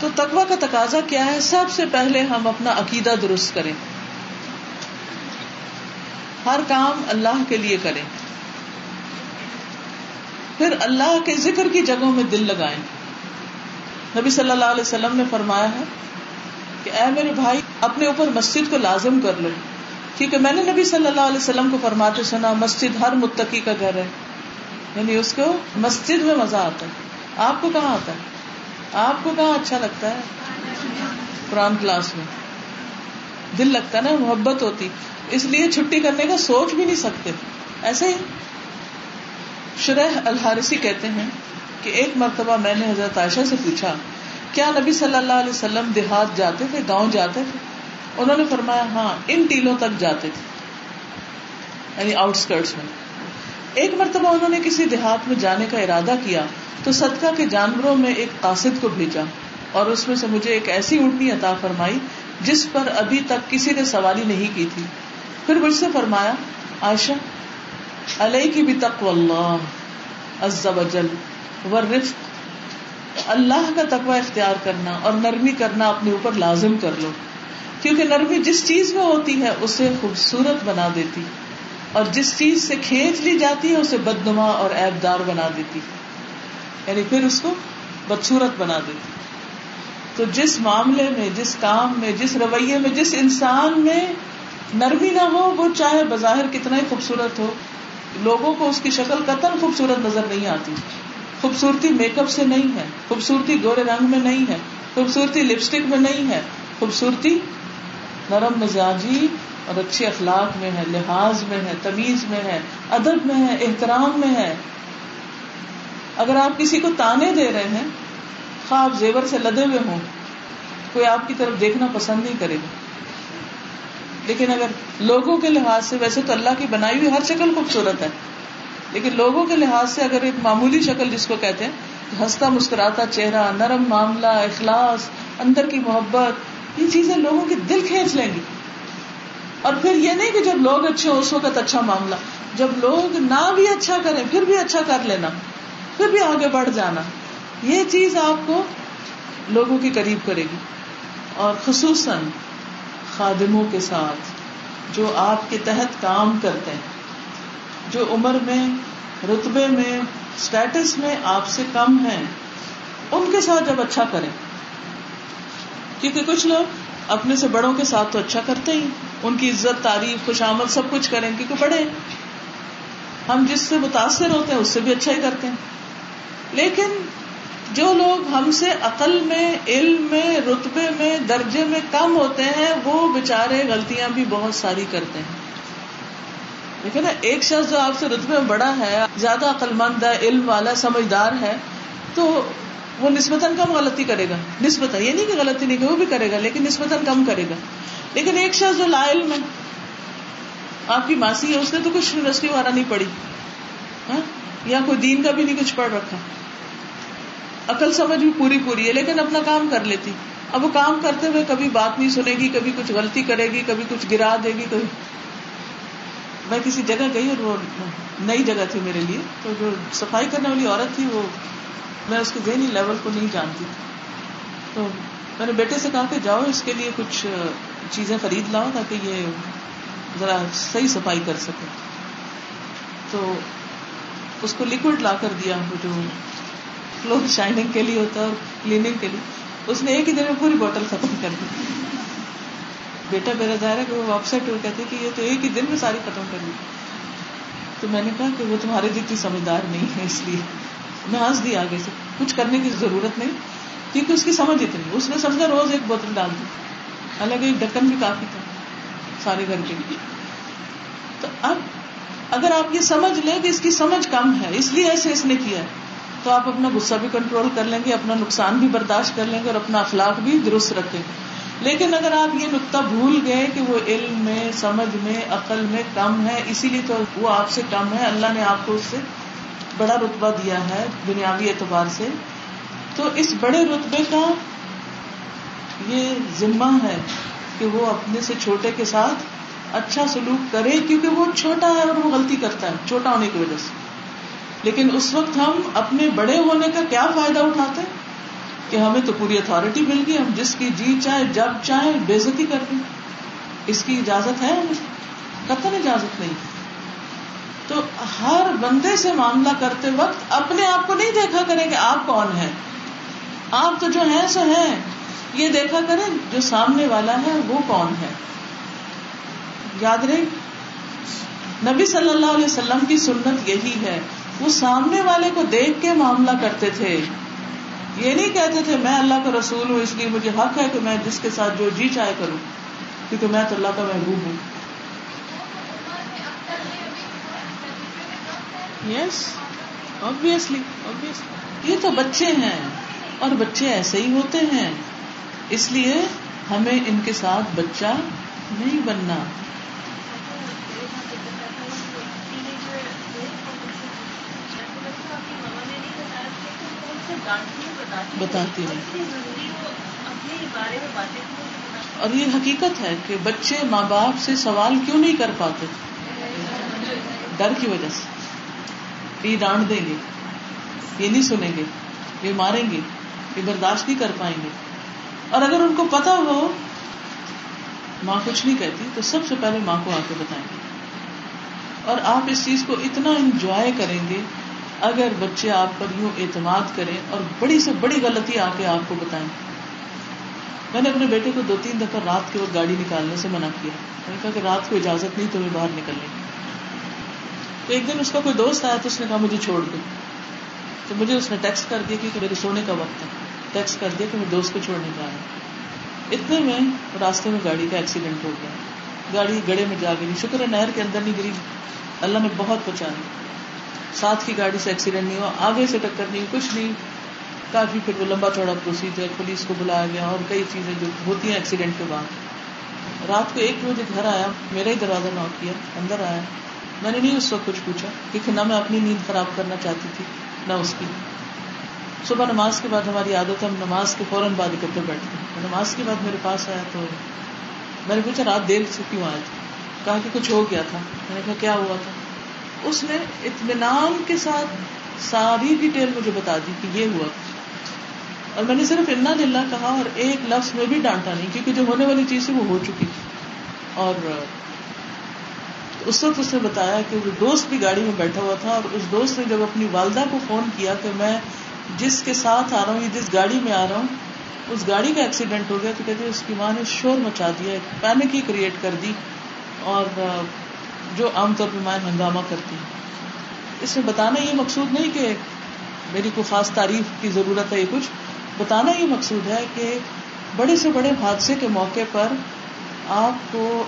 تو تقوا کا تقاضا کیا ہے؟ سب سے پہلے ہم اپنا عقیدہ درست کریں۔ ہر کام اللہ کے لیے کریں۔ پھر اللہ کے ذکر کی جگہوں میں دل لگائیں۔ نبی صلی اللہ علیہ وسلم نے فرمایا ہے کہ اے میرے بھائی، اپنے اوپر مسجد کو لازم کر لو۔ کیونکہ میں نے نبی صلی اللہ علیہ وسلم کو فرماتے سنا، مسجد ہر متقی کا گھر ہے۔ یعنی اس کو مسجد میں مزہ آتا ہے۔ آپ کو کہاں آتا ہے؟ آپ کو کہاں اچھا لگتا ہے؟ قرآن کلاس میں۔ دل لگتا ہے نا، محبت ہوتی۔ اس لیے چھٹی کرنے کا سوچ بھی نہیں سکتے۔ ایسے ہی۔ شرح الحارثی کہتے ہیں کہ ایک مرتبہ میں نے حضرت عائشہ سے پوچھا، کیا نبی صلی اللہ علیہ وسلم دیہات جاتے تھے، گاؤں جاتے تھے؟ انہوں نے فرمایا ہاں ان ٹیلوں تک جاتے تھے۔ یعنی آؤٹسکرٹس میں۔ ایک مرتبہ انہوں نے کسی دیہات میں جانے کا ارادہ کیا تو صدقہ کے جانوروں میں ایک قاصد کو بھیجا اور اس میں سے مجھے ایک ایسی اڑنی عطا فرمائی جس پر ابھی تک کسی نے سواری نہیں کی تھی۔ پھر مجھ سے فرمایا، عائشہ علیہ کی بھی تقو اللہ عز و جل ورفق اللہ کا تقوی اختیار کرنا اور نرمی کرنا اپنے اوپر لازم کر لو، کیونکہ نرمی جس چیز میں ہوتی ہے اسے خوبصورت بنا دیتی۔ اور جس چیز سے کھینچ لی جاتی ہے، اسے بدنما اور ایب دار بنا دیتی یعنی پھر اس کو بدسورت بنا دیتی تو جس معاملے میں، جس کام میں، جس رویے میں، جس انسان میں نرمی نہ ہو، وہ چاہے بظاہر کتنا ہی خوبصورت ہو، لوگوں کو اس کی شکل قطن خوبصورت نظر نہیں آتی۔ خوبصورتی میک اپ سے نہیں ہے، خوبصورتی گورے رنگ میں نہیں ہے، خوبصورتی لپسٹک میں نہیں ہے، خوبصورتی نرم مزاجی اور اچھے اخلاق میں ہے، لحاظ میں ہے، تمیز میں ہے، ادب میں ہے، احترام میں ہے۔ اگر آپ کسی کو تانے دے رہے ہیں خواب زیور سے لدے ہوئے ہوں، کوئی آپ کی طرف دیکھنا پسند نہیں کرے۔ گا لیکن اگر لوگوں کے لحاظ سے، ویسے تو اللہ کی بنائی ہوئی ہر شکل خوبصورت ہے۔ لیکن لوگوں کے لحاظ سے اگر ایک معمولی شکل جس کو کہتے ہیں، ہنستا مسکراتا چہرہ، نرم معاملہ، اخلاص، اندر کی محبت، یہ چیزیں لوگوں کے دل کھینچ لیں گی۔ اور پھر یہ نہیں کہ جب لوگ اچھے ہو اس وقت اچھا معاملہ۔ جب لوگ نہ بھی اچھا کریں، پھر بھی اچھا کر لینا، پھر بھی آگے بڑھ جانا۔ یہ چیز آپ کو لوگوں کے قریب کرے گی۔ اور خصوصاً خادموں کے ساتھ، جو آپ کے تحت کام کرتے ہیں، جو عمر میں، رتبے میں اسٹیٹس میں آپ سے کم ہیں، ان کے ساتھ جب اچھا کریں۔ کیونکہ کچھ لوگ اپنے سے بڑوں کے ساتھ تو اچھا کرتے ہی۔ ان کی عزت، تعریف، خوش آمد سب کچھ کریں، کیونکہ بڑے ہم جس سے متاثر ہوتے ہیں، اس سے بھی اچھا ہی کرتے ہیں۔ لیکن جو لوگ ہم سے عقل میں، علم میں، رتبے میں، درجے میں کم ہوتے ہیں، وہ بےچارے غلطیاں بھی بہت ساری کرتے ہیں۔ دیکھے نا، ایک شخص جو آپ سے رتبے میں بڑا ہے، زیادہ عقل مند ہے، علم والا، سمجھدار ہے، تو وہ نسبتاً کم غلطی کرے گا۔ نسبتاً، یہ نہیں کہ غلطی نہیں کہ وہ بھی کرے گا، لیکن نسبتاً کم کرے گا۔ لیکن ایک شخص جو لا علم ہے، آپ کی ماسی ہے، اس نے تو کچھ یونیورسٹی وغیرہ نہیں پڑھی۔ ہاں؟ یا کوئی دین کا بھی نہیں کچھ پڑھ رکھا۔ عقل سمجھ بھی پوری پوری ہے، لیکن اپنا کام کر لیتی۔ اب وہ کام کرتے ہوئے کبھی بات نہیں سنے گی، کبھی کچھ غلطی کرے گی، کبھی کچھ گرا دے گی، کبھی۔ میں کسی جگہ گئی اور وہ نئی جگہ تھی میرے لیے، تو جو صفائی کرنے والی عورت تھی، وہ میں اس کے ذہنی لیول کو نہیں جانتی۔ تو میں نے بیٹے سے کہا کہ جاؤ، اس کے لیے کچھ چیزیں خرید لاؤ تاکہ یہ ذرا صحیح صفائی کر سکے تو اس کو لکوڈ لا کر دیا جو فلور شائننگ کے لیے ہوتا ہے اور کلیننگ کے لیے۔ اس نے ایک ہی دن میں پوری بوٹل ختم کر دی۔ بیٹا میرا ظاہر ہے کہ وہ اپ سیٹ ہو کہتے کہ یہ تو ایک ہی دن میں ساری ختم کر دی۔ تو میں نے کہا کہ وہ تمہارے جتنی سمجھدار نہیں ہے، اس لیے۔ میں ہنس دی آگے سے۔ کچھ کرنے کی ضرورت نہیں، کیونکہ اس کی سمجھ اتنی۔ اس نے سمجھا روز ایک بوتل ڈال دی۔ حالانکہ ایک ڈکن بھی کافی تھا سارے گھر کے لیے۔ تو اب اگر آپ یہ سمجھ لیں کہ اس کی سمجھ کم ہے، اس لیے ایسے اس نے کیا ہے، تو آپ اپنا غصہ بھی کنٹرول کر لیں گے، اپنا نقصان بھی برداشت کر لیں گے اور اپنا اخلاق بھی درست رکھیں گے۔ لیکن اگر آپ یہ نقطہ بھول گئے کہ وہ علم میں، سمجھ میں، عقل میں کم ہے، اسی لیے تو وہ آپ سے کم ہے، اللہ نے آپ کو اس سے بڑا رتبہ دیا ہے دنیاوی اعتبار سے، تو اس بڑے رتبے کا یہ ذمہ ہے کہ وہ اپنے سے چھوٹے کے ساتھ اچھا سلوک کرے، کیونکہ وہ چھوٹا ہے اور وہ غلطی کرتا ہے، چھوٹا ہونے کی وجہ سے۔ لیکن اس وقت ہم اپنے بڑے ہونے کا کیا فائدہ اٹھاتے؟ کہ ہمیں تو پوری اتارٹی مل گئی، ہم جس کی جی چاہے، جب چاہے بےزتی کر دیں اس کی اجازت ہے ہمیں؟ قطن اجازت نہیں۔ تو ہر بندے سے معاملہ کرتے وقت اپنے آپ کو نہیں دیکھا کریں کہ آپ کون ہیں۔ آپ تو جو ہیں، سو ہیں۔ یہ دیکھا کریں جو سامنے والا ہے وہ کون ہے؟ یاد رہے؟ نبی صلی اللہ علیہ وسلم کی سنت یہی ہے۔ وہ سامنے والے کو دیکھ کے معاملہ کرتے تھے۔ یہ نہیں کہتے تھے، میں اللہ کا رسول ہوں، اس لیے مجھے حق ہے کہ میں جس کے ساتھ جو جی چاہے کروں۔ کیونکہ میں تو اللہ کا محبوب ہوں۔ یس اوبیسلی یہ تو بچے ہیں اور بچے ایسے ہی ہوتے ہیں۔ اس لیے ہمیں ان کے ساتھ بچہ نہیں بننا۔ بتاتی ہوں اور یہ حقیقت ہے کہ بچے ماں باپ سے سوال کیوں نہیں کر پاتے؟ ڈر کی وجہ سے۔ یہ ڈانٹ دیں گے، یہ نہیں سنیں گے، یہ ماریں گے، یہ برداشت نہیں کر پائیں گے۔ اور اگر ان کو پتا ہو ماں کچھ نہیں کہتی، تو سب سے پہلے ماں کو آ کے بتائیں گے۔ اور آپ اس چیز کو اتنا انجوائے کریں گے، اگر بچے آپ پر یوں اعتماد کریں اور بڑی سے بڑی غلطی آ کے آپ کو بتائیں۔ میں نے اپنے بیٹے کو دو تین دفعہ رات کے وقت گاڑی نکالنے سے منع کیا۔ میں نے کہا کہ رات کو اجازت نہیں تمہیں باہر نکلنے کی۔ تو ایک دن اس کا کوئی دوست آیا تو اس نے کہا مجھے چھوڑ دو۔ تو مجھے اس نے ٹیکسٹ کر دیا کہ میرے سونے کا وقت ہے۔ ٹیکسٹ کر دیا کہ میں دوست کو چھوڑنے جا رہا ہوں۔ اتنے میں راستے میں گاڑی کا ایکسیڈنٹ ہو گیا۔ گاڑی گڑے میں جا گری شکر ہے نہر کے اندر نہیں گری۔ اللہ نے بہت بچایا ساتھ کی گاڑی سے ایکسیڈنٹ نہیں ہوا۔ آگے سے ٹکر نہیں، کچھ نہیں۔ کافی پھر وہ لمبا چوڑا پروسیجر پولیس کو بلایا گیا اور کئی چیزیں جو ہوتی ہیں ایکسیڈنٹ کے بعد۔ رات کو ایک بجے گھر آیا، میرا ہی دروازہ نوٹ کیا، اندر آیا۔ میں نے نہیں اس وقت کچھ پوچھا، کیونکہ نہ میں اپنی نیند خراب کرنا چاہتی تھی، نہ اس کی۔ صبح نماز کے بعد ہماری عادت ہے ہم نماز کے فوراً بعد اکٹھے بیٹھتے ہیں۔ نماز کے بعد میرے پاس آیا تو میں نے پوچھا، رات دیر سے کیوں آیا تھا؟ کہا کہ کچھ ہو گیا تھا۔ میں نے کہا، کیا ہوا تھا؟ اس نے اطمینان کے ساتھ ساری ڈیٹیل مجھے بتا دی کہ یہ ہوا۔ اور میں نے صرف انا دلہ کہا اور ایک لفظ میں بھی ڈانٹا نہیں، کیونکہ جو ہونے والی چیز تھی وہ ہو چکی تھی۔ اور اس وقت اس نے بتایا کہ وہ دوست بھی گاڑی میں بیٹھا ہوا تھا اور اس دوست نے جب اپنی والدہ کو فون کیا کہ میں جس کے ساتھ آ رہا ہوں یا جس گاڑی میں آ رہا ہوں، اس گاڑی کا ایکسیڈنٹ ہو گیا تو کہتے ہیں اس کی ماں نے شور مچا دیا، ایک پینک ہی کریٹ کر دی اور جو عام طور پہ مائیں ہنگامہ کرتی اس میں بتانا یہ مقصود نہیں کہ میری کوئی خاص تعریف کی ضرورت ہے یہ کچھ، بتانا یہ مقصود ہے کہ بڑے سے بڑے حادثے کے موقع پر آپ کو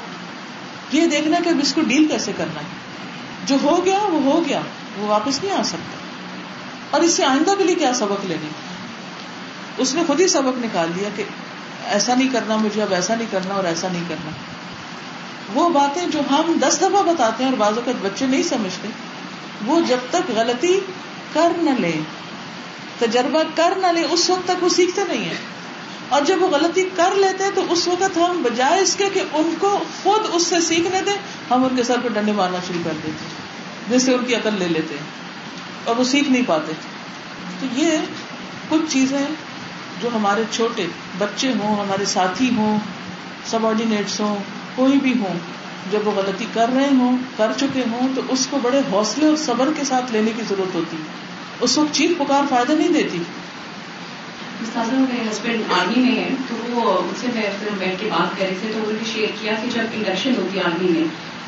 یہ دیکھنا کہ اب اس کو ڈیل کیسے کرنا ہے۔ جو ہو گیا، وہ ہو گیا، وہ واپس نہیں آ سکتا۔ اور اس سے آئندہ کے لیے کیا سبق لینے؟ اس نے خود ہی سبق نکال دیا کہ ایسا نہیں کرنا، مجھے اب ایسا نہیں کرنا اور ایسا نہیں کرنا۔ وہ باتیں جو ہم دس دفعہ بتاتے ہیں اور بعض اوقات بچے نہیں سمجھتے، وہ جب تک غلطی کر نہ لے، تجربہ کر نہ لے، اس وقت تک وہ سیکھتے نہیں ہیں۔ اور جب وہ غلطی کر لیتے ہیں تو اس وقت ہم بجائے اس کے کہ ان کو خود اس سے سیکھنے دیں، ہم ان کے سر پہ ڈنڈے مارنا شروع کر دیتے جس سے ان کی عقل لے لیتے ہیں۔ اور وہ سیکھ نہیں پاتے۔ تو یہ کچھ چیزیں جو ہمارے چھوٹے بچے ہوں، ہمارے ساتھی ہوں سب آرڈینیٹس ہوں، کوئی بھی ہوں، جب وہ غلطی کر رہے ہوں، کر چکے ہوں، تو اس کو بڑے حوصلے اور صبر کے ساتھ لینے کی ضرورت ہوتی۔ ہے اس وقت چیخ پکار فائدہ نہیں دیتی۔ میرے ہسبینڈ آرمی میں ہے تو وہ مجھ سے بیٹھ کے بات کر رہے تھے تو انہوں نے شیئر کیا کہ جب انڈکشن ہوتی ہے آرمی میں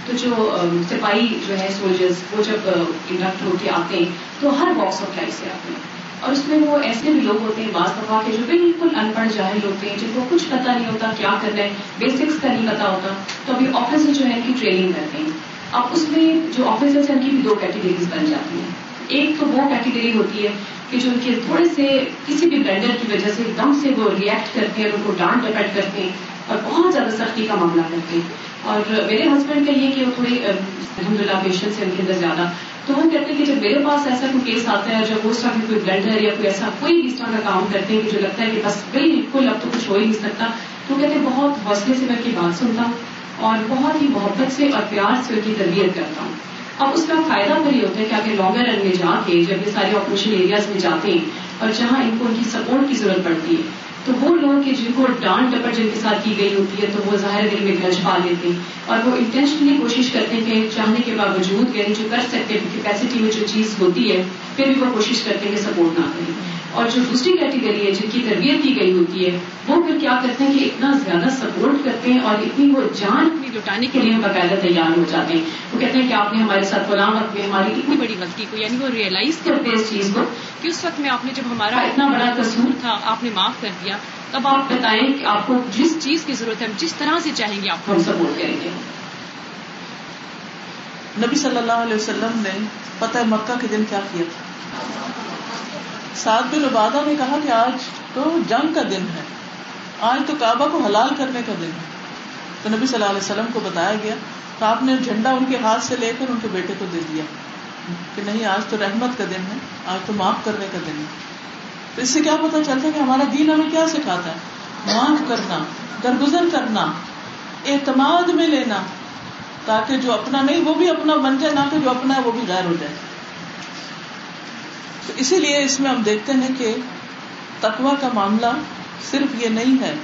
تو جو سپاہی جو ہے سولجرس وہ جب انڈکٹ ہو کے آتے ہیں، تو ہر باکس آف لائف سے آتے ہیں۔ اور اس میں وہ ایسے بھی لوگ ہوتے ہیں بعض دفعہ کے جو بالکل ان پڑھ جاہل ہوتے ہیں، جن کو کچھ پتا نہیں ہوتا کیا کرنا ہے بیسکس کا نہیں پتا ہوتا۔ تو ابھی آفیسر جو ہے ان کی ٹریننگ کرتے ہیں۔ اب اس میں جو آفیسرس ہیں، ان کی بھی دو کیٹیگریز بن جاتی ہیں۔ ایک تو وہ کیٹیگری ہوتی ہے کہ جو ان کے تھوڑے سے کسی بھی بلینڈر کی وجہ سے ایک دم سے وہ ریئیکٹ کرتے ہیں، ان کو ڈانٹ ڈپیٹ کرتے ہیں اور بہت زیادہ سختی کا معاملہ کرتے ہیں۔ اور میرے ہسبینڈ کا یہ کہ وہ تھوڑی الحمد للہ پیشنس ہے ان کے اندر زیادہ۔ تو ہم کہتے ہیں کہ جب میرے پاس ایسا کوئی کیس آتا ہے جب اس طرح کی کوئی بلڈر یا کوئی ایسا کوئی اس طرح کا کام کرتے ہیں کہ جو لگتا ہے کہ بس بالکل اب تو کچھ ہو ہی نہیں سکتا، تو کہتے ہیں بہت حوصلے سے میں کی بات سنتا ہوں اور بہت ہی محبت سے اور پیار سے ان کی تربیت کرتا ہوں۔ اب اس کا فائدہ پر یہ ہوتا ہے کہ آگے لانگر رن میں جا کے، جب یہ سارے آپریشن ایریاز میں جاتے ہیں اور جہاں ان کو ان کی سپورٹ کی ضرورت پڑتی ہے۔ تو وہ لوگ کہ جن کو ڈانٹ ڈپٹ جن کے ساتھ کی گئی ہوتی ہے تو وہ ظاہر دل میں گرج پا لیتے ہیں اور وہ انٹینشنلی کوشش کرتے ہیں کہ چاہنے کے باوجود یعنی جو کر سکتے ہیں کیپیسٹی میں جو چیز ہوتی ہے پھر بھی وہ کوشش کرتے ہیں کہ سپورٹ نہ کریں۔ اور جو دوسری کیٹیگری ہے جن کی تربیت کی گئی ہوتی ہے وہ پھر کیا کرتے ہیں کہ اتنا زیادہ سپورٹ کرتے ہیں اور اتنی وہ جان اپنی لٹانے کے لیے باقاعدہ تیار ہو جاتے ہیں۔ وہ کہتے ہیں کہ آپ نے ہمارے ساتھ غلام وقت میں ہماری اتنی بڑی غلطی کو یعنی وہ ریئلائز کرتے ہیں اس چیز کو کہ اس وقت میں آپ نے جب ہمارا اتنا بڑا قصور تھا آپ نے معاف کر دیا۔ تب آپ بتائیں کہ آپ کو جس چیز کی ضرورت ہے، ہم جس طرح سے چاہیں گے آپ کو ہم سپورٹ کریں گے۔ نبی صلی اللہ علیہ وسلم نے فتح مکہ کے دن کیا کیا تھا؟ سعد بن عبادہ نے کہا کہ آج تو جنگ کا دن ہے، آج تو کعبہ کو حلال کرنے کا دن ہے۔ تو نبی صلی اللہ علیہ وسلم کو بتایا گیا تو آپ نے جھنڈا ان کے ہاتھ سے لے کر ان کے بیٹے کو دے دیا کہ نہیں، آج تو رحمت کا دن ہے، آج تو معاف کرنے کا دن ہے۔ تو اس سے کیا پتا چلتا ہے کہ ہمارا دین ہمیں کیا سکھاتا ہے؟ معاف کرنا، درگزر کرنا، اعتماد میں لینا، تاکہ جو اپنا نہیں، وہ بھی اپنا بن جائے، نہ کہ جو اپنا ہے، وہ بھی غیر ہو جائے۔ تو اسی لیے اس میں ہم دیکھتے ہیں کہ تقوا کا معاملہ صرف یہ نہیں ہے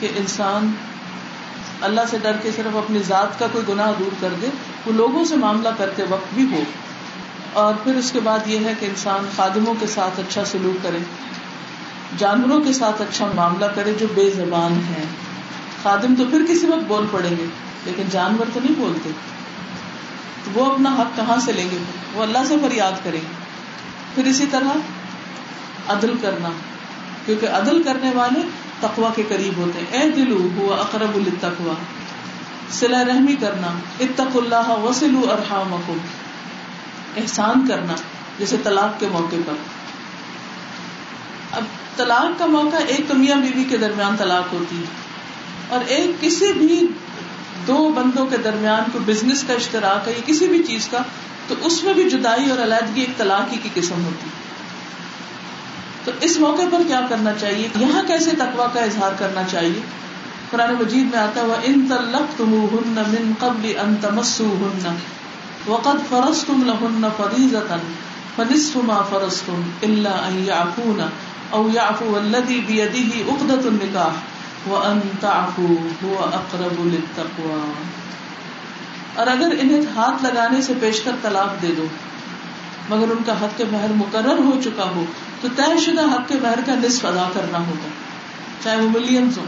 کہ انسان اللہ سے ڈر کے صرف اپنی ذات کا کوئی گناہ دور کر دے، وہ لوگوں سے معاملہ کرتے وقت بھی ہو۔ اور پھر اس کے بعد یہ ہے کہ انسان خادموں کے ساتھ اچھا سلوک کرے۔ جانوروں کے ساتھ اچھا معاملہ کرے جو بے زبان ہے خادم تو پھر کسی وقت بول پڑیں گے، لیکن جانور تو نہیں بولتے۔ تو وہ اپنا حق کہاں سے لیں گے؟ وہ اللہ سے فریاد کریں گے۔ پھر اسی طرح عدل کرنا، کیونکہ عدل کرنے والے تقوا کے قریب ہوتے ہیں۔ اے دلو ہوا اقرب التقوا سلا رحمی کرنا اتق اللہ وسلو ارحامکم۔ احسان کرنا، جیسے طلاق کے موقع پر۔ اب طلاق کا موقع ایک تو میاں بیوی کے درمیان طلاق ہوتی ہے اور ایک کسی بھی دو بندوں کے درمیان کوئی بزنس کا اشتراک ہے یا کسی بھی چیز کا، تو اس میں بھی جدائی اور علیحدگی ایک طلاق ہی کی قسم ہوتی ہے۔ تو اس موقع پر کیا کرنا چاہیے؟ یہاں کیسے تقوا کا اظہار کرنا چاہیے؟ قرآن مجید میں آتا ہوا ان تلق تم ہن من قبل ان تمسو ہن وقد فرض تم لہن فریضتا فنصف ما فرض تم اللہ او وان تعفو هو اقرب للتقوى اور اگر انہیں ہاتھ لگانے سے پیش کر طلاق دے دو، مگر ان کا حق مہر مقرر ہو چکا ہو، تو طے شدہ حق کے مہر کا نصف ادا کرنا ہوگا۔ چاہے وہ ملینس ہو،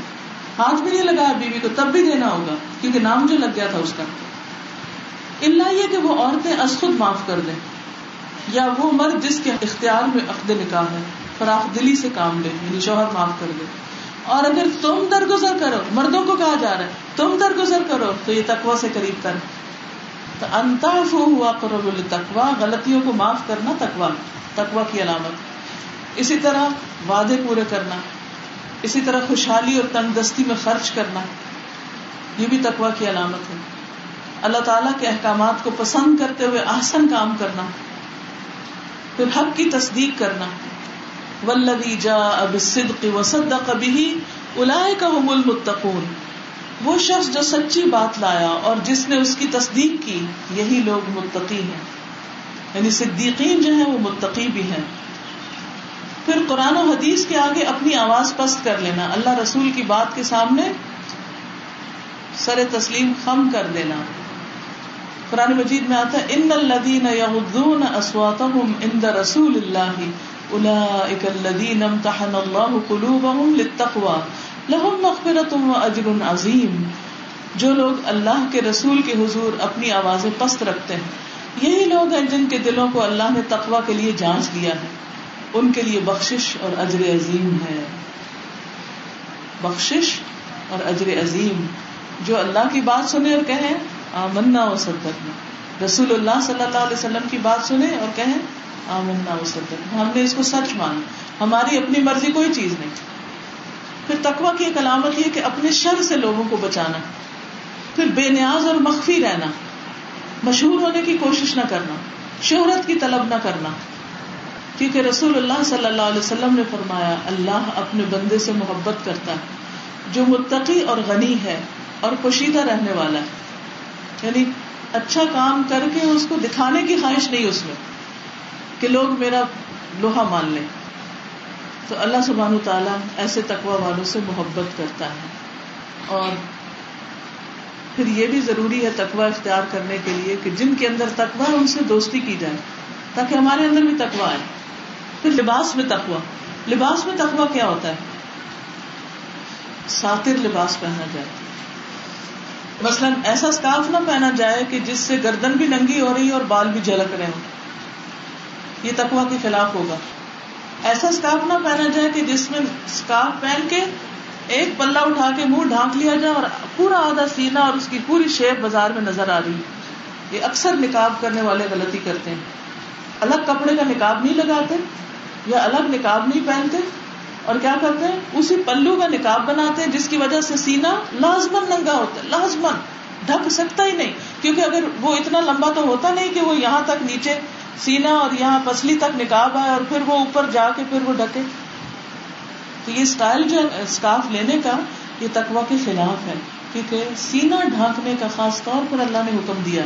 ہاتھ بھی نہیں لگایا بیوی کو، تب بھی دینا ہوگا، کیونکہ نام جو لگ گیا تھا اس کا۔ اللہ یہ کہ وہ عورتیں از خود معاف کر دیں، یا وہ مرد جس کے اختیار میں عقد نکاح ہے۔ فراخ دلی سے کام لے یعنی شوہر معاف کر دے۔ اور اگر تم درگزر کرو، مردوں کو کہا جا رہا ہے، تم درگزر کرو، تو یہ تقوا سے قریب کر تو انتاف ہوا قرب التقوا غلطیوں کو معاف کرنا تقوا تقوا کی علامت۔ اسی طرح وعدے پورے کرنا، اسی طرح خوشحالی اور تنگ دستی میں خرچ کرنا، یہ بھی تقوا کی علامت ہے۔ اللہ تعالیٰ کے احکامات کو پسند کرتے ہوئے آسن کام کرنا، پھر حق کی تصدیق کرنا۔ ولوی جا اب صدق وصدق به اولئک هم المتقون۔ وہ شخص جو سچی بات لایا اور جس نے اس کی تصدیق کی، یہی لوگ متقی ہیں۔ یعنی صدیقین جو ہیں، وہ متقی بھی ہیں۔ پھر قرآن و حدیث کے آگے اپنی آواز پست کر لینا۔ اللہ رسول کی بات کے سامنے سر تسلیم خم کر دینا۔ قرآن مجید میں آتا ہے، ان الدین یغضون اصواتهم عند رسول اللہ اولئک الذین امتحن اللہ قلوبهم للتقوى. لهم مغفرت و اجر عظیم جو لوگ اللہ کے رسول کے حضور اپنی آوازیں پست رکھتے ہیں، یہی لوگ ہیں جن کے دلوں کو اللہ نے تقوا کے لیے جانچ دیا ہے۔ ان کے لیے بخشش اور اجر عظیم ہے۔ بخشش اور اجر عظیم۔ جو اللہ کی بات سنے اور کہیں آمنا و صدقنا۔ رسول اللہ صلی اللہ علیہ وسلم کی بات سنے اور کہیں آمنا و صدقنا ہم نے اس کو سچ مانا۔ ہماری اپنی مرضی کوئی چیز نہیں۔ پھر تقوا کی ایک علامت یہ کہ اپنے شر سے لوگوں کو بچانا۔ پھر بے نیاز اور مخفی رہنا۔ مشہور ہونے کی کوشش نہ کرنا۔ شہرت کی طلب نہ کرنا۔ کیونکہ رسول اللہ صلی اللہ علیہ وسلم نے فرمایا، اللہ اپنے بندے سے محبت کرتا ہے، جو متقی اور غنی ہے اور پوشیدہ رہنے والا ہے۔ یعنی اچھا کام کر کے اس کو دکھانے کی خواہش نہیں اس میں۔ کہ لوگ میرا لوہا مان لیں۔ تو اللہ سبحان و تعالیٰ ایسے تقوا والوں سے محبت کرتا ہے۔ اور پھر یہ بھی ضروری ہے تقوا اختیار کرنے کے لیے کہ جن کے اندر تقوا ہے، ان سے دوستی کی جائے۔ تاکہ ہمارے اندر بھی تقوا آئے۔ پھر لباس میں تقوا لباس میں تقوا کیا ہوتا ہے؟ ساتر لباس پہنا جائے۔ مثلاً ایسا اسکارف نہ پہنا جائے کہ جس سے گردن بھی ننگی ہو رہی اور بال بھی جھلک رہے ہوں۔ یہ تقوا کے خلاف ہوگا۔ ایسا اسکارف نہ پہنا جائے کہ جس میں اسکارف پہن کے ایک پلہ اٹھا کے منہ ڈھانک لیا جائے اور پورا آدھا سینا اور اس کی پوری شیپ بازار میں نظر آ رہی۔ ہے یہ اکثر نکاب کرنے والے غلطی کرتے ہیں۔ الگ کپڑے کا نکاب نہیں لگاتے یا الگ نکاب نہیں پہنتے اور کیا کرتے ہیں؟ اسی پلو کا نکاب بناتے ہیں جس کی وجہ سے سینا لازمن ننگا ہوتا ہے لازمن ڈھک سکتا ہی نہیں۔ کیونکہ اگر وہ اتنا لمبا تو ہوتا نہیں کہ وہ یہاں تک نیچے سینا اور یہاں پسلی تک نکاب آئے اور پھر وہ اوپر جا کے پھر وہ ڈھکے تو یہ اسٹائل جو اسکارف لینے کا یہ تقوا کے خلاف ہے، کیونکہ سینا ڈھانکنے کا خاص طور پر اللہ نے حکم دیا۔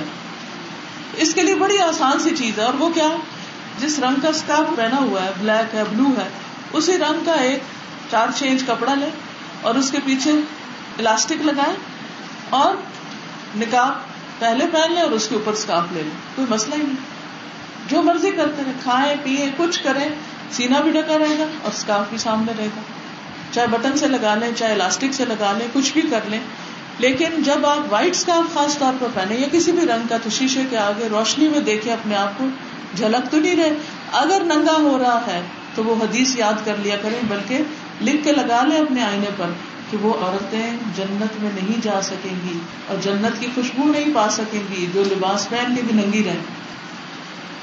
اس کے لیے بڑی آسان سی چیز ہے، اور وہ کیا؟ جس رنگ کا اسکارف پہنا ہوا ہے، بلیک ہے، بلو ہے، اسی رنگ کا ایک چار چینج کپڑا لے اور اس کے پیچھے الاسٹک لگائے اور نکاح پہلے پہن لیں اور اس کے اوپر اسکارف لے لیں کوئی مسئلہ ہی نہیں۔ جو مرضی کرتے ہیں، کھائیں پیئے کچھ کریں سینا بھی ڈکا رہے گا اور اسکارف بھی سامنے رہے گا۔ چاہے بٹن سے لگا لیں، چاہے الاسٹک سے لگا لیں، کچھ بھی کر لیں۔ لیکن جب آپ وائٹ اسکارف خاص طور پر پہنے یا کسی بھی رنگ کا، تو شیشے کے آگے روشنی میں دیکھے اپنے آپ کو۔ جھلک تو نہیں رہے۔ اگر ننگا ہو رہا ہے، تو وہ حدیث یاد کر لیا کریں، بلکہ لکھ کے لگا لیں اپنے آئینے پر کہ وہ عورتیں جنت میں نہیں جا سکیں گی اور جنت کی خوشبو نہیں پا سکیں گی۔ جو لباس پہن کے بھی ننگی رہے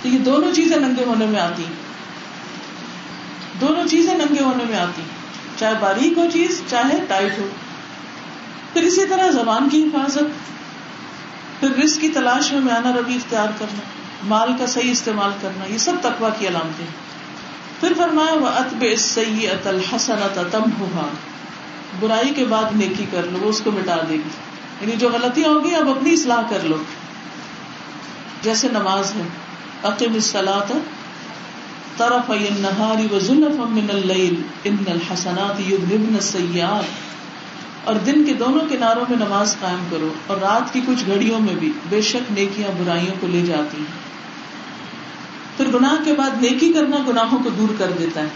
تو یہ دونوں چیزیں ننگے ہونے میں آتی دونوں چیزیں ننگے ہونے میں آتی چاہے باریک ہو چیز، چاہے ٹائٹ ہو۔ پھر اسی طرح زبان کی حفاظت۔ پھر رسک کی تلاش میں میانہ روی اختیار کرنا، مال کا صحیح استعمال کرنا، یہ سب تقوا کی علامتیں پھر فرمایا وہ اتب سی ات الحسن تم برائی کے بعد نیکی کر لو، وہ اس کو مٹا دے گی۔ یعنی جو غلطیاں ہوگی اب اپنی اصلاح کر لو۔ جیسے نماز ہے۔ عقیم اصطلاح طرف النهار وزلفا من الليل ان الحسنات يذهبن السيئات اور دن کے دونوں کناروں میں نماز قائم کرو اور رات کی کچھ گھڑیوں میں بھی بے شک نیکیاں برائیوں کو لے جاتی ہیں۔ پھر گناہ کے بعد نیکی کرنا گناہوں کو دور کر دیتا ہے۔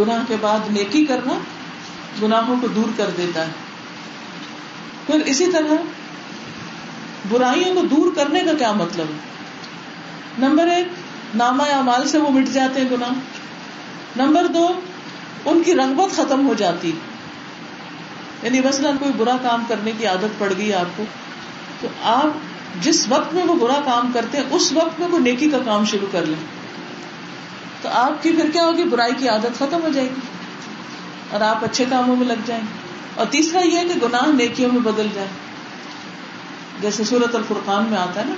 گناہ کے بعد نیکی کرنا گناہوں کو دور کر دیتا ہے۔ پھر اسی طرح برائیوں کو دور کرنے کا کیا مطلب؟ ہے نمبر ایک ناما اعمال سے وہ مٹ جاتے ہیں گنا نمبر دو، ان کی رغبت ختم ہو جاتی۔ یعنی مثلاً کوئی برا کام کرنے کی عادت پڑ گئی آپ کو، تو آپ جس وقت میں وہ برا کام کرتے ہیں، اس وقت میں وہ نیکی کا کام شروع کر لیں۔ تو آپ کی پھر کیا ہوگی؟ برائی کی عادت ختم ہو جائے گی۔ اور آپ اچھے کاموں میں لگ جائیں۔ گے اور تیسرا یہ ہے کہ گناہ نیکیوں میں بدل جائے جیسے سورت الفرقان میں آتا ہے نا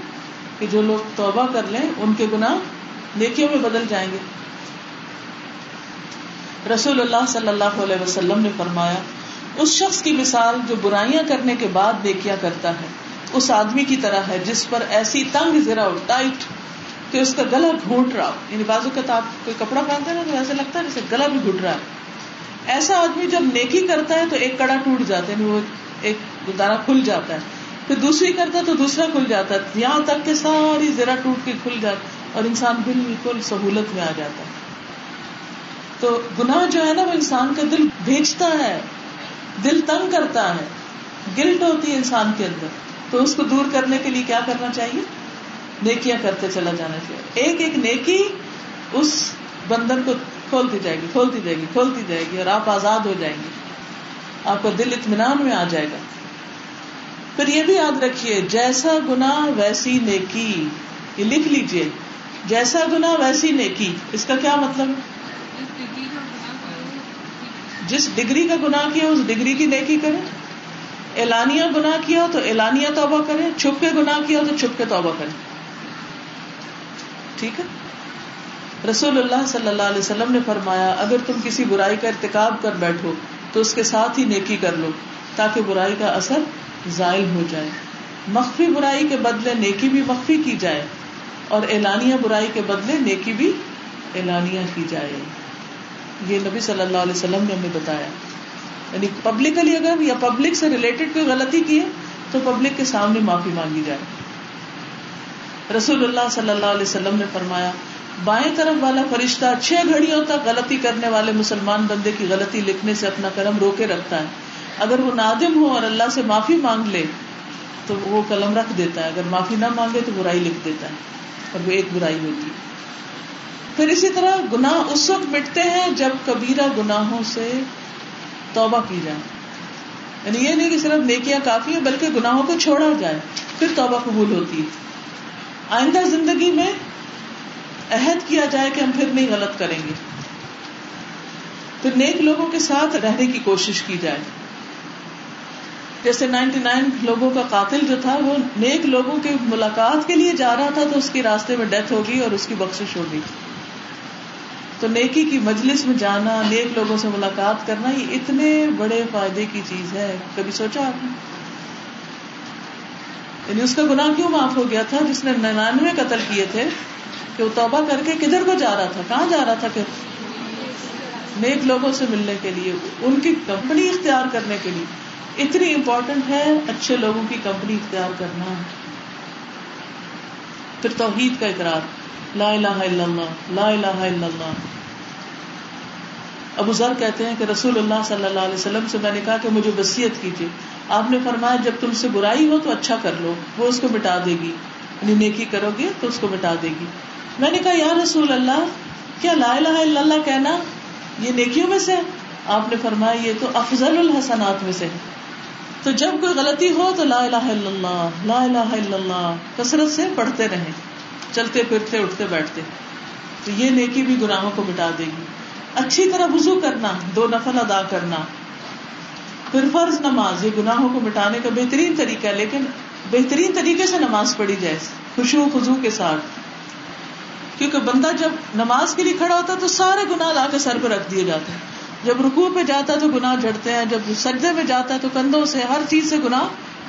کہ جو لوگ توبہ کر لیں ان کے گناہ نیکیوں میں بدل جائیں گے۔ رسول اللہ صلی اللہ علیہ وسلم نے فرمایا، اس شخص کی مثال جو برائیاں کرنے کے بعد نیکیاں کرتا ہے، اس آدمی کی طرح ہے، جس پر ایسی تنگ زرا ہو ٹائٹ کہ اس کا گلا گھونٹ رہا ہو۔ یعنی بازو کا آپ کوئی کپڑا پہنتے نا تو ایسا لگتا ہے جیسے گلا بھی گھٹ رہا ہے۔ ایسا آدمی جب نیکی کرتا ہے تو ایک کڑا ٹوٹ جاتا ہے یعنی وہ ایک دارا کھل جاتا ہے۔ پھر دوسری کرتا تو دوسرا کھل جاتا، یہاں تک کہ ساری زرا ٹوٹ کے کھل جاتی اور انسان بالکل سہولت میں آ جاتا۔ ہے تو گناہ جو ہے نا وہ انسان کا دل بھیجتا ہے، دل تنگ کرتا ہے، گلٹ ہوتی ہے انسان کے اندر۔ تو اس کو دور کرنے کے لیے کیا کرنا چاہیے؟ نیکیاں کرتے چلا جانا چاہیے۔ ایک ایک نیکی اس بندن کو کھولتی جائے گی، کھولتی جائے گی، کھولتی جائے گی اور آپ آزاد ہو جائیں گے۔ آپ کا دل اطمینان میں آ جائے گا۔ پھر یہ بھی یاد رکھیے، جیسا گنا ویسی نیکی۔ یہ لکھ لیجیے جیسا گنا ویسی نیکی۔ اس کا کیا مطلب؟ جس ڈگری کا گنا کیا، اس ڈگری کی نیکی کرے۔ اعلانیہ گنا کیا تو اعلانیہ توبہ کرے، چھپ کے گنا کیا تو چھپ کے توبہ کرے۔ ٹھیک ہے؟ رسول اللہ صلی اللہ علیہ وسلم نے فرمایا، اگر تم کسی برائی کا ارتکاب کر بیٹھو تو اس کے ساتھ ہی نیکی کر لو تاکہ برائی کا اثر ضائع ہو جائے۔ مخفی برائی کے بدلے نیکی بھی مخفی کی جائے اور اعلانیہ برائی کے بدلے نیکی بھی اعلانیہ کی جائے۔ یہ نبی صلی اللہ علیہ وسلم نے ہمیں بتایا۔ یعنی پبلکلی اگر یا پبلک سے ریلیٹڈ کوئی غلطی کی ہے تو پبلک کے سامنے معافی مانگی جائے۔ رسول اللہ صلی اللہ علیہ وسلم نے فرمایا، بائیں طرف والا فرشتہ چھ گھڑیوں تک غلطی کرنے والے مسلمان بندے کی غلطی لکھنے سے اپنا قلم روکے رکھتا ہے۔ اگر وہ نادم ہو اور اللہ سے معافی مانگ لے، تو وہ قلم رکھ دیتا ہے۔ اگر معافی نہ مانگے تو برائی لکھ دیتا ہے۔ اور وہ ایک برائی ہوتی۔ ہے پھر اسی طرح گناہ اس وقت مٹتے ہیں جب کبیرہ گناہوں سے توبہ کی جائے۔ یعنی یہ نہیں کہ صرف نیکیاں کافی ہیں، بلکہ گناہوں کو چھوڑا جائے، پھر توبہ قبول ہوتی۔ ہے آئندہ زندگی میں عہد کیا جائے کہ ہم پھر نہیں غلط کریں گے۔ پھر نیک لوگوں کے ساتھ رہنے کی کوشش کی جائے۔ جیسے نائنٹی نائن لوگوں کا قاتل جو تھا، وہ نیک لوگوں کی ملاقات کے لیے جا رہا تھا تو اس کے راستے میں ڈیتھ ہوگی اور اس کی بخش ہوگی۔ تو نیکی کی مجلس میں جانا، نیک لوگوں سے ملاقات کرنا، یہ اتنے بڑے فائدے کی چیز ہے۔ کبھی سوچا آپ نے؟ یعنی اس کا گناہ کیوں معاف ہو گیا تھا؟ جس نے ننانوے قتل کیے تھے کہ وہ توبہ کر کے کدھر کو جا رہا تھا؟ کہاں جا رہا تھا کہ نیک لوگوں سے ملنے کے لیے، ان کی کمپنی اختیار کرنے کے لیے۔ اتنی امپورٹنٹ ہے اچھے لوگوں کی کمپنی اختیار کرنا۔ پھر توحید کا اقرار۔ لا الہ الا اللہ، لا الہ الا اللہ۔ ابو ذر کہتے ہیں کہ رسول اللہ صلی اللہ علیہ وسلم سے میں نے کہا کہ مجھے وسیعت کیجیے۔ آپ نے فرمایا جب تم سے برائی ہو تو اچھا کر لو، وہ اس کو مٹا دے گی۔ یعنی نیکی کرو گے تو اس کو مٹا دے گی۔ میں نے کہا، یا رسول اللہ، کیا لا الہ الا اللہ کہنا یہ نیکیوں میں سے آپ نے فرمایا یہ تو افضل الحسنات میں سے ہے۔ تو جب کوئی غلطی ہو تو لا الہ الا اللہ، لا الہ الا اللہ، کثرت سے پڑھتے رہیں، چلتے پھرتے، اٹھتے بیٹھتے۔ تو یہ نیکی بھی گناہوں کو مٹا دے گی۔ اچھی طرح وضو کرنا، دو نفل ادا کرنا۔ پھر فرض نماز، یہ گناہوں کو مٹانے کا بہترین طریقہ ہے، لیکن بہترین طریقے سے نماز پڑھی جائے۔ خوشو خزو کے ساتھ۔ کیونکہ بندہ جب نماز کے لیے کھڑا ہوتا ہے تو سارے گناہ لا کے سر پہ رکھ دیے جاتے ہیں۔ جب رکوع پہ جاتا ہے تو گناہ جڑتے ہیں، جب سجدے میں جاتا ہے تو کندھوں سے، ہر چیز سے گناہ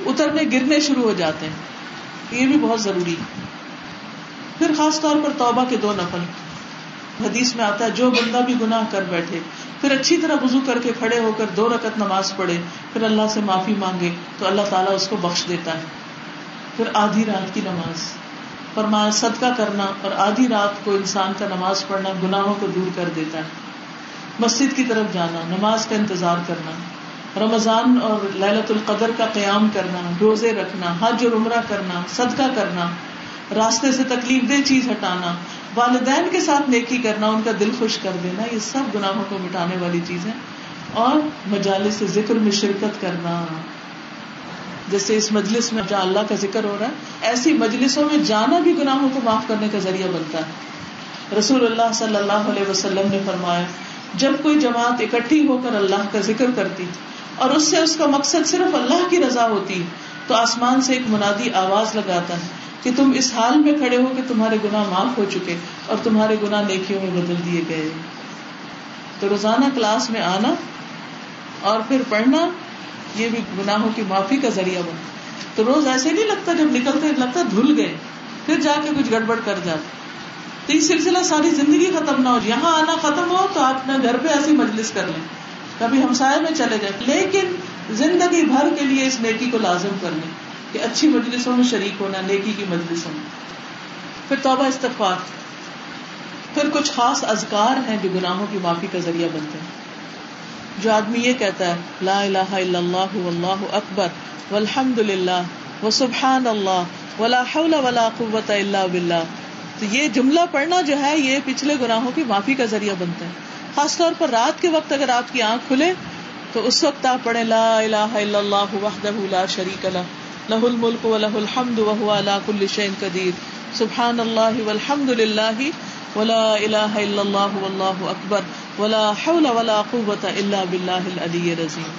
اترنے، گرنے شروع ہو جاتے ہیں۔ یہ بھی بہت ضروری ہے۔ پھر خاص طور پر توبہ کے دو نفل۔ حدیث میں آتا ہے، جو بندہ بھی گناہ کر بیٹھے، پھر اچھی طرح وضو کر کے کھڑے ہو کر دو رکت نماز پڑھے، پھر اللہ سے معافی مانگے تو اللہ تعالیٰ اس کو بخش دیتا ہے۔ پھر آدھی رات کی نماز۔ فرمایا، صدقہ کرنا اور آدھی رات کو انسان کا نماز پڑھنا گناہوں کو دور کر دیتا ہے۔ مسجد کی طرف جانا، نماز کا انتظار کرنا، رمضان اور للت القدر کا قیام کرنا، روزے رکھنا، حج اور عمرہ کرنا، صدقہ کرنا، راستے سے تکلیف دہ چیز ہٹانا، والدین کے ساتھ نیکی کرنا، ان کا دل خوش کر دینا، یہ سب گناہوں کو مٹانے والی چیز ہے اور مجالس سے ذکر میں شرکت کرنا۔ جیسے اس مجلس میں جہاں اللہ کا ذکر ہو رہا ہے، ایسی مجلسوں میں جانا بھی گناہوں کو معاف کرنے کا ذریعہ بنتا ہے۔ رسول اللہ صلی اللہ علیہ وسلم نے فرمایا جب کوئی جماعت اکٹھی ہو کر اللہ کا ذکر کرتی اور اس سے اس کا مقصد صرف اللہ کی رضا ہوتی، تو آسمان سے ایک منادی آواز لگاتا ہے کہ تم اس حال میں کھڑے ہو کہ تمہارے گناہ معاف ہو چکے اور تمہارے گناہ نیکیوں میں بدل دیے گئے۔ تو روزانہ کلاس میں آنا اور پھر پڑھنا، یہ بھی گناہوں کی معافی کا ذریعہ بنا تو روز ایسے نہیں لگتا جب نکلتے، لگتا دھل گئے، پھر جا کے کچھ گڑبڑ کر جاتے۔ تو یہ سلسلہ ساری زندگی ختم نہ ہو یہاں آنا ختم ہو تو آپ اپنے گھر پہ ایسی مجلس کر لیں۔ کبھی ہمسائے میں چلے جائیں۔ لیکن زندگی بھر کے لیے اس نیکی کو لازم کر لیں کہ اچھی مجلسوں میں شریک ہونا، نیکی کی مجلسوں میں۔ پھر توبہ، استغفار۔ پھر کچھ خاص ازکار ہیں جو گناہوں کی معافی کا ذریعہ بنتے ہیں۔ جو آدمی یہ کہتا ہے، لا الہ الا اللہ واللہ اکبر والحمد للہ وسبحان اللہ ولا حول ولا قوت الا باللہ۔ تو یہ جملہ پڑھنا جو ہے، یہ پچھلے گناہوں کی معافی کا ذریعہ بنتا ہے۔ خاص طور پر رات کے وقت اگر آپ کی آنکھ کھلے، تو اس وقت آپ پڑھیں، لا الہ الا اللہ وحدہ لا شریک لہ لہ الملک و لہ الحمد وهو على كل شيء قدیر۔ سبحان اللہ والحمد للہ ولا الہ الا اللہ واللہ اکبر۔ ولا حول ولا قوت الا باللہ العلی العظیم۔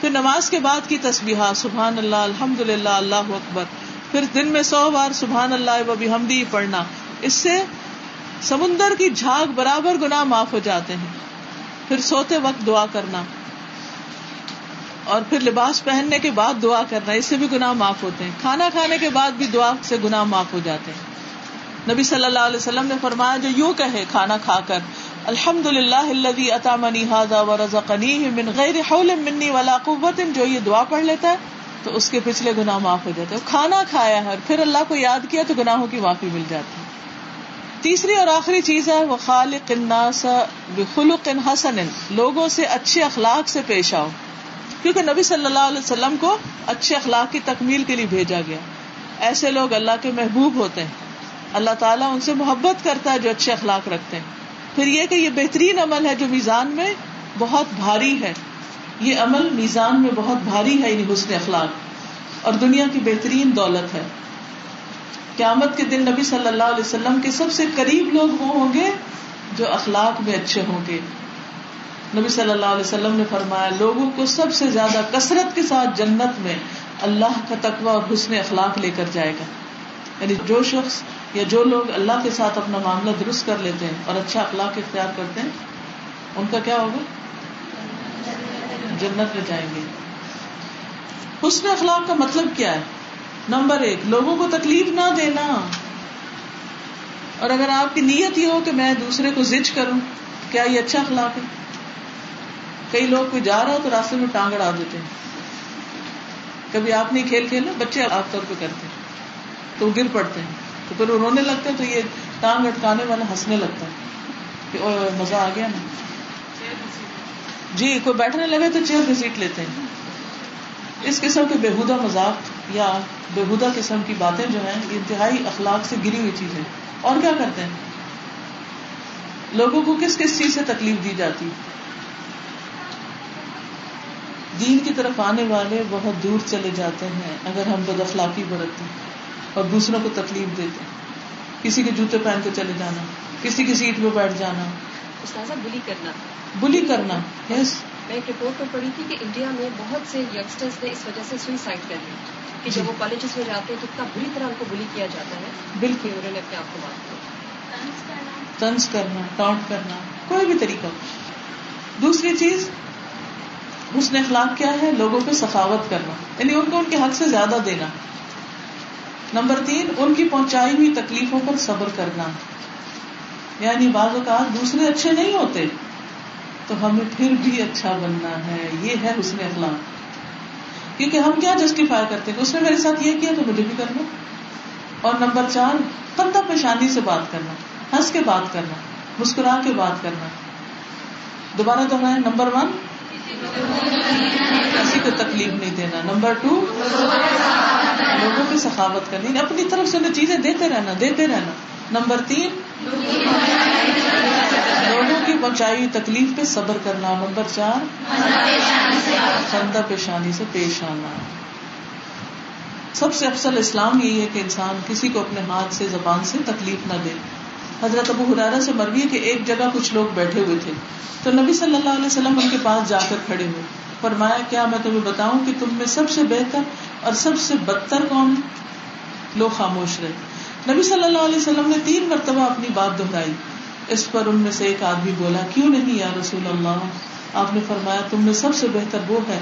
پھر نماز کے بعد کی تسبیحہ، سبحان اللہ، الحمد للہ، اللہ اکبر۔ پھر دن میں سو بار سبحان اللہ و بحمدی پڑھنا۔ اس سے سمندر کی جھاگ برابر گناہ معاف ہو جاتے ہیں۔ پھر سوتے وقت دعا کرنا اور پھر لباس پہننے کے بعد دعا کرنا، اس سے بھی گناہ معاف ہوتے ہیں۔ کھانا کھانے کے بعد بھی دعا سے گناہ معاف ہو جاتے ہیں۔ نبی صلی اللہ علیہ وسلم نے فرمایا، جو یوں کہے کھانا کھا کر الحمد للہ الذي اتامني من غیر حول مني ولا قوت، جو یہ دعا پڑھ لیتا ہے، تو اس کے پچھلے گناہ معاف ہو جاتے ہیں۔ کھانا کھایا ہے پھر اللہ کو یاد کیا تو گناہوں کی معافی مل جاتی ہے۔ تیسری اور آخری چیز ہے، وہ خالق الناس بخلق حسن، لوگوں سے اچھے اخلاق سے پیش آؤ۔ کیونکہ نبی صلی اللہ علیہ وسلم کو اچھے اخلاق کی تکمیل کے لیے بھیجا گیا۔ ایسے لوگ اللہ کے محبوب ہوتے ہیں۔ اللہ تعالیٰ ان سے محبت کرتا ہے جو اچھے اخلاق رکھتے ہیں۔ پھر یہ کہ یہ بہترین عمل ہے جو میزان میں بہت بھاری ہے۔ یہ عمل میزان میں بہت بھاری ہے یعنی حسن اخلاق۔ اور دنیا کی بہترین دولت ہے۔ قیامت کے دن نبی صلی اللہ علیہ وسلم کے سب سے قریب لوگ وہ ہوں گے جو اخلاق میں اچھے ہوں گے۔ نبی صلی اللہ علیہ وسلم نے فرمایا، لوگوں کو سب سے زیادہ کثرت کے ساتھ جنت میں اللہ کا تقوی اور حسن اخلاق لے کر جائے گا۔ یعنی جو شخص یا جو لوگ اللہ کے ساتھ اپنا معاملہ درست کر لیتے ہیں اور اچھا اخلاق اختیار کرتے ہیں، ان کا کیا ہوگا؟ جنت میں جائیں گے۔ حسن اخلاق کا مطلب کیا ہے؟ نمبر ایک، لوگوں کو تکلیف نہ دینا۔ اور اگر آپ کی نیت یہ ہو کہ میں دوسرے کو زج کروں، کیا یہ اچھا اخلاق ہے؟ کئی لوگ کوئی جا رہا ہو تو راستے میں ٹانگ اڑا دیتے ہیں۔ کبھی آپ نہیں کھیل کھیلا، بچے آپ طور پہ کرتے ہیں۔ تو وہ گر پڑتے ہیں۔ تو پھر وہ رونے لگتے ہیں تو یہ ٹانگ اٹکانے والا ہنسنے لگتا ہے کہ مزہ آ گیا نا۔ جی کوئی بیٹھنے لگے تو چیئر گھسیٹ لیتے ہیں۔ اس قسم کے بےحدہ مذاق۔ یا بےحدہ قسم کی باتیں جو ہیں انتہائی اخلاق سے گری ہوئی چیزیں۔ اور کیا کرتے ہیں؟ لوگوں کو کس کس چیز سے تکلیف دی جاتی؟ دین کی طرف آنے والے بہت دور چلے جاتے ہیں اگر ہم بد اخلاقی برتتے ہیں اور دوسروں کو تکلیف دیتے کسی کے جوتے پہن کے چلے جانا کسی کی سیٹ پہ بیٹھ جانا۔ بلی کرنا۔ بلی کرنا یس میں ایک رپورٹ میں پڑھی تھی کہ انڈیا میں بہت سے یگسٹرس نے اس وجہ سے سوئسائڈ کر لی کہ جب وہ کالجز میں جاتے ہیں تو اتنا بری طرح ان کو بلی کیا جاتا ہے۔ بالکل انہوں نے اپنے آپ کو بات کیا تنس کرنا۔ ٹانٹ کرنا کوئی بھی طریقہ۔ دوسری چیز حسن اخلاق کیا ہے؟ لوگوں پہ سخاوت کرنا۔ یعنی ان کو ان کے حق سے زیادہ دینا۔ نمبر تین ان کی پہنچائی ہوئی تکلیفوں پر صبر کرنا۔ یعنی بعض اوقات دوسرے اچھے نہیں ہوتے تو ہمیں پھر بھی اچھا بننا ہے۔ یہ ہے حسن اخلاق۔ کیونکہ ہم کیا جسٹیفائی کرتے ہیں؟ اس نے میرے ساتھ یہ کیا تو مجھے بھی کرنا۔ اور نمبر چار پندہ پیشانی سے بات کرنا، ہنس کے بات کرنا، مسکرا کے بات کرنا۔ دوبارہ دوہرائیں نمبر ون، کسی کو تکلیف نہیں دینا۔ نمبر ٹو، لوگوں کی سخاوت کرنی، اپنی طرف سے چیزیں دیتے رہنا دیتے رہنا۔ نمبر تین لوگوں کی پہنچائی تکلیف پہ صبر کرنا، نمبر چار، خندہ پیشانی سے پیش آنا۔ سب سے افسل اسلام یہی ہے کہ انسان کسی کو اپنے ہاتھ سے، زبان سے تکلیف نہ دے۔ حضرت ابو حرارا سے مروی ہے کہ ایک جگہ کچھ لوگ بیٹھے ہوئے تھے۔ تو نبی صلی اللہ علیہ وسلم ان کے پاس جا کر کھڑے ہوئے۔ فرمایا، کیا میں تمہیں بتاؤں کہ تم میں سب سے بہتر اور سب سے بدتر کون؟ لوگ خاموش رہے۔ نبی صلی اللہ علیہ وسلم نے تین مرتبہ اپنی بات دہرائی۔ اس پر ان میں سے ایک آدمی بولا، کیوں نہیں یا رسول اللہ؟ آپ نے فرمایا، تم میں سب سے بہتر وہ ہے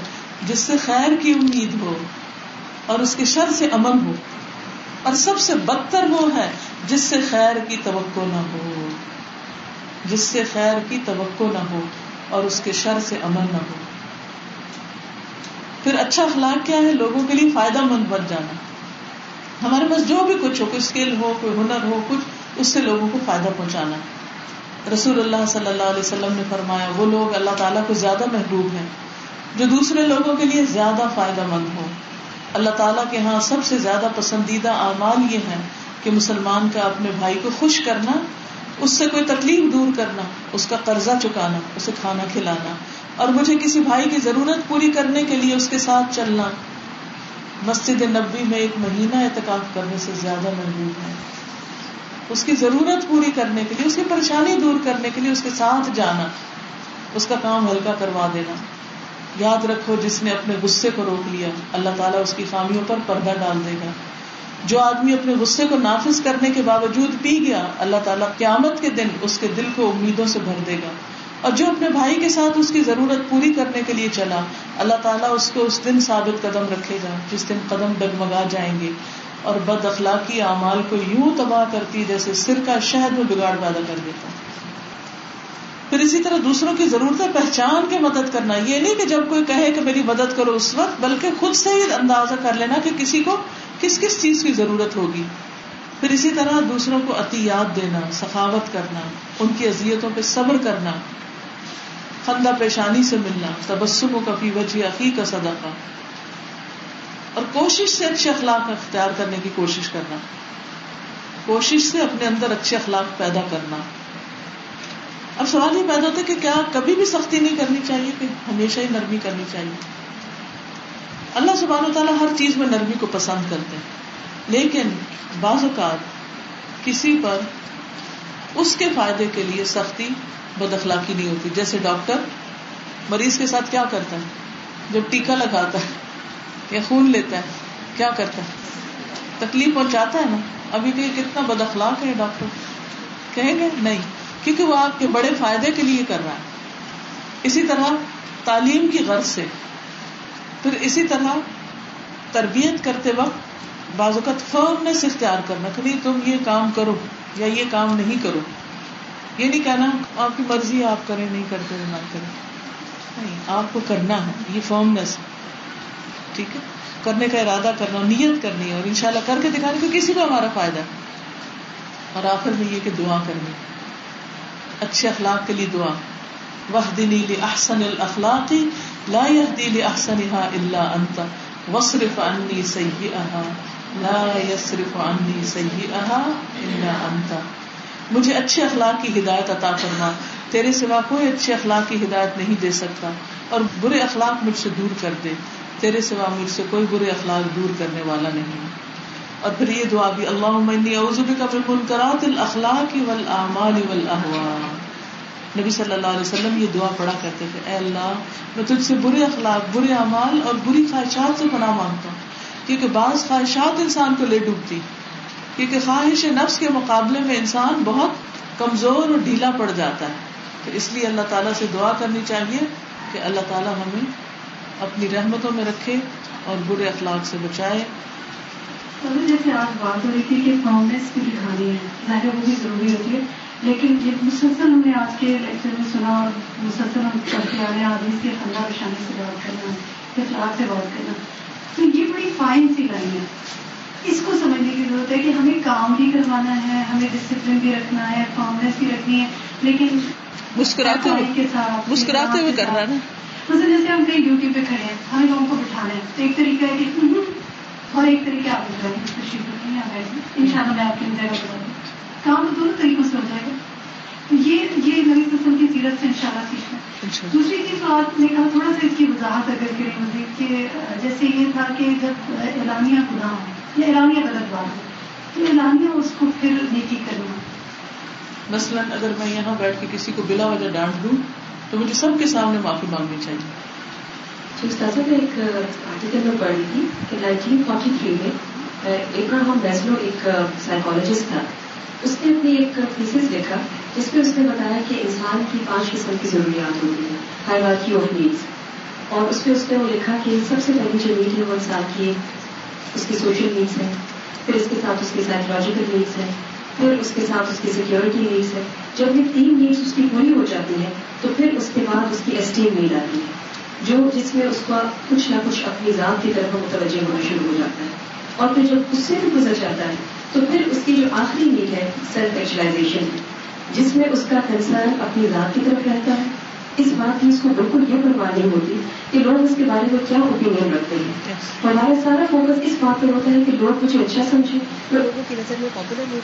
جس سے خیر کی امید ہو اور اس کے شر سے امن ہو، اور سب سے بدتر وہ ہے جس سے خیر کی توقع نہ ہو۔ جس سے خیر کی توقع نہ ہو اور اس کے شر سے امن نہ ہو۔ پھر اچھا اخلاق کیا ہے؟ لوگوں کے لیے فائدہ مند بن جانا۔ ہمارے پاس جو بھی کچھ ہو، کوئی اسکل ہو، کوئی ہنر ہو، کچھ، اس سے لوگوں کو فائدہ پہنچانا رسول اللہ صلی اللہ علیہ وسلم نے فرمایا، وہ لوگ اللہ تعالیٰ کو زیادہ محبوب ہیں، جو دوسرے لوگوں کے لیے زیادہ فائدہ مند ہو اللہ تعالیٰ کے ہاں سب سے زیادہ پسندیدہ اعمال یہ ہے کہ مسلمان کا اپنے بھائی کو خوش کرنا، اس سے کوئی تکلیف دور کرنا، اس کا قرضہ چکانا، اسے کھانا کھلانا، اور مجھے کسی بھائی کی ضرورت پوری کرنے کے لیے اس کے ساتھ چلنا۔ مسجد نبی میں ایک مہینہ اعتکاف کرنے سے زیادہ محبوب ہے۔ اس کی ضرورت پوری کرنے کے لیے، اس کی پریشانی دور کرنے کے لیے اس کے ساتھ جانا، اس کا کام ہلکا کروا دینا۔ یاد رکھو، جس نے اپنے غصے کو روک لیا، اللہ تعالیٰ اس کی خامیوں پر پردہ ڈال دے گا۔ جو آدمی اپنے غصے کو نافذ کرنے کے باوجود پی گیا، اللہ تعالیٰ قیامت کے دن اس کے دل کو امیدوں سے بھر دے گا۔ اور جو اپنے بھائی کے ساتھ اس کی ضرورت پوری کرنے کے لیے چلا، اللہ تعالیٰ اس کو اس دن ثابت قدم رکھے گا، جس دن قدم ڈگمگا جائیں گے۔ اور بد اخلاقی اعمال کو یوں تباہ کرتی جیسے سر کا شہد میں بگاڑ پیدا کر دیتا۔ پھر اسی طرح دوسروں کی ضرورتیں پہچان کے مدد کرنا، یہ نہیں کہ جب کوئی کہے کہ میری مدد کرو اس وقت، بلکہ خود سے ہی اندازہ کر لینا کہ کسی کو کس کس چیز کی ضرورت ہوگی۔ پھر اسی طرح دوسروں کو عطیات دینا، سخاوت کرنا، ان کی اذیتوں پہ صبر کرنا۔ خندہ پیشانی سے ملنا تبسم و کفی وجہ عقی کا صدقہ۔ اور کوشش سے اچھے اخلاق اختیار کرنے کی کوشش کرنا۔ کوشش سے اپنے اندر اچھے اخلاق پیدا کرنا۔ اب سوال یہ پیدا ہوتا ہے کہ کیا کبھی بھی سختی نہیں کرنی چاہیے کہ ہمیشہ ہی نرمی کرنی چاہیے؟ اللہ سبحانہ و تعالیٰ ہر چیز میں نرمی کو پسند کرتے ہیں۔ لیکن بعض اوقات کسی پر اس کے فائدے کے لیے سختی بد اخلاقی نہیں ہوتی۔ جیسے ڈاکٹر مریض کے ساتھ کیا کرتا ہے؟ جب ٹیکا لگاتا ہے یا خون لیتا ہے، کیا کرتا ہے؟ تکلیف پہنچاتا ہے نا؟ ابھی کہ کتنا بد اخلاق ہے ڈاکٹر۔ کہیں گے؟ نہیں۔ کیونکہ وہ آپ کے بڑے فائدے کے لیے کر رہا ہے۔ اسی طرح تعلیم کی غرض سے۔ پھر اسی طرح تربیت کرتے وقت بعض اوقات فرمنس اختیار کرنا کہ نہیں، تم یہ کام کرو یا یہ کام نہیں کرو۔ یہ نہیں کہنا آپ کی مرضی آپ کریں، نہیں کرتے نہ کریں۔ نہیں، آپ کو کرنا ہے، یہ فرمنس ٹھیک ہے؟ کرنے کا ارادہ کرنا، نیت کرنی ہے اور ان شاء اللہ کر کے دکھانے کو کسی کو ہمارا فائدہ ہے۔ اور آخر میں یہ کہ دعا کرنی۔ اچھے اخلاق کے لیے دعا۔ وہ دلی احسن الخلاق لا يهدي لاحسنها الا انت۔ وصرف عني سيئها لا يصرف عني سيئها الا انت۔ مجھے اچھے اخلاق کی ہدایت عطا کرنا تیرے سوا کوئی اچھے اخلاق کی ہدایت نہیں دے سکتا اور برے اخلاق مجھ سے دور کر دے۔ تیرے سوا مجھ سے کوئی برے اخلاق دور کرنے والا نہیں۔ اور پھر یہ دعا بھی اللہ اعوذ بک من منکرات الاخلاق والاعمال والاهواء نبی صلی اللہ علیہ وسلم یہ دعا پڑھا کرتے تھے، اے اللہ، میں تجھ سے برے اخلاق، برے اعمال اور بری خواہشات سے پناہ مانگتا ہوں، کیونکہ بعض خواہشات انسان کو لے ڈوبتی۔ کیونکہ خواہش نفس کے مقابلے میں انسان بہت کمزور اور ڈھیلا پڑ جاتا ہے۔ تو اس لیے اللہ تعالیٰ سے دعا کرنی چاہیے کہ اللہ تعالیٰ ہمیں اپنی رحمتوں میں رکھے اور برے اخلاق سے بچائے۔ جیسے آج بات ہو رہی تھی کہ فاؤنڈیس کی دکھانی ہے، ظاہر وہ بھی ضروری ہوتی ہے، لیکن یہ مسلسل ہم نے آج کے لیکچر میں سنا اور مسلسل ہم کرتے آ رہے ہیں آدمی کے خندہ بشانے سے بات کرنا، اخلاق سے بات کرنا۔ تو یہ بڑی فائن سی لائن ہے۔ اس کو سمجھنے کی ضرورت ہے کہ ہمیں کام بھی کروانا ہے ہمیں ڈسپلن بھی رکھنا ہے فارمنیس بھی رکھنی ہے لیکن مسکراتے ہوئے مسکراتے ہوئے کرنا ہے مثلا جیسے ہم کہیں ڈیوٹی پہ کھڑے ہیں ہمیں لوگوں کو بٹھانا ہے تو ایک طریقہ ہے کہ اور ایک طریقہ آپ بتا دیں ان شاء اللہ میں آپ کی جگہ بتا دوں۔ کام تو دونوں طریقوں سے ہو جائے گا۔ یہ یہ نبی قسم کی سیرت سے ان شاء اللہ سیکھنا دوسری چیز تو آپ نے کہا تھوڑا سا اس کی وضاحت اگر کریں مزید کہ جیسے یہ تھا کہ جب اعلانیہ گناہ یا اعلانیہ غلط بات ہو تو اعلانیہ اس کو پھر نیکی کرنا۔ مثلاً اگر میں یہاں بیٹھ کے کسی کو بلا وجہ ڈانٹ دوں تو مجھے سب کے سامنے معافی مانگنی چاہیے۔ استاذہ میں ایک آرٹیکل میں پڑھ رہی تھی کہ نائنٹین فورٹی تھری میں ابراہم بیزلو ایک سائیکالوجسٹ تھا۔ اس نے اپنی ایک تھیسس لکھا جس میں اس نے بتایا کہ انسان کی پانچ قسم کی ضروریات ہوتی ہیں ہر کی آف نیڈس اور اس میں اس نے وہ لکھا کہ سب سے پہلی جو نیڈ ہے وہ انسان کی اس کی سوشل نیڈس ہے پھر اس کے ساتھ اس کی سائیکولوجیکل نیڈس ہے پھر اس کے ساتھ اس کی سیکورٹی نیڈس ہے جب یہ تین نیڈس اس کی پوری ہو جاتی ہے تو پھر اس کے بعد اس کی اسٹیم نیڈ آتی ہے، جو جس میں اس کا کچھ نہ کچھ اپنی ذات کی طرف متوجہ ہونا شروع ہو جاتا ہے۔ اور پھر جب اس سے بھی گزر جاتا ہے، تو پھر اس کی جو آخری نیڈ ہے سیلف ایکچولاشن جس میں اس کا کنسرن اپنی ذات کی طرف رہتا ہے۔ اس بات کی اس کو بالکل یہ پرواہ نہیں ہوتی کہ لوگ اس کے بارے میں کیا اوپین رکھتے ہیں۔ ہمارا سارا فوکس اس بات پہ ہوتا ہے کہ لوگ مجھے اچھا سمجھے لوگوں کی نظر میں پاپولر ہو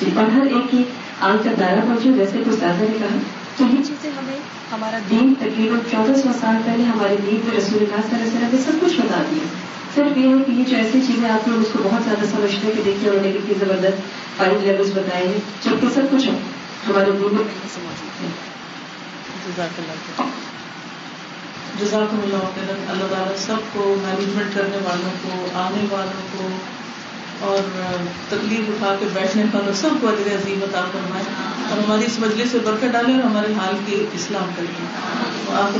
جی اور ہر ایک کی آنکھ کا دائرہ پہنچے جیسے کچھ دادا نے کہا۔ تو یہ چیزیں ہمیں ہمارا دین۔ تقریباً چودہ سو سال پہلے ہمارے دین میں رسول اللہ صلی اللہ علیہ وسلم نے سب کچھ بتا دیا۔ صرف یہ ہے کہ یہ جو ایسی چیزیں آپ لوگ اس کو بہت زیادہ سمجھتے ہیں کہ دیکھیے انہوں نے کتنی زبردست فائنل لیولس بتائے ہیں جبکہ سب کچھ ہمارے دین میں سے موجود ہے جزاک اللہ اللہ تعالیٰ سب کو مینجمنٹ کرنے والوں کو آنے والوں کو اور تکلیف اٹھا کے بیٹھنے والوں سب کو اجر عظیم عطا فرمائے۔ اور ہماری اس مجلس سے برکت ڈالے اور ہمارے حال کی اسلام کریں آخر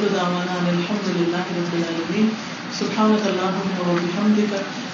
الحمد للہ رب العالمین۔ سبحانك اللهم وبحمدك اشهد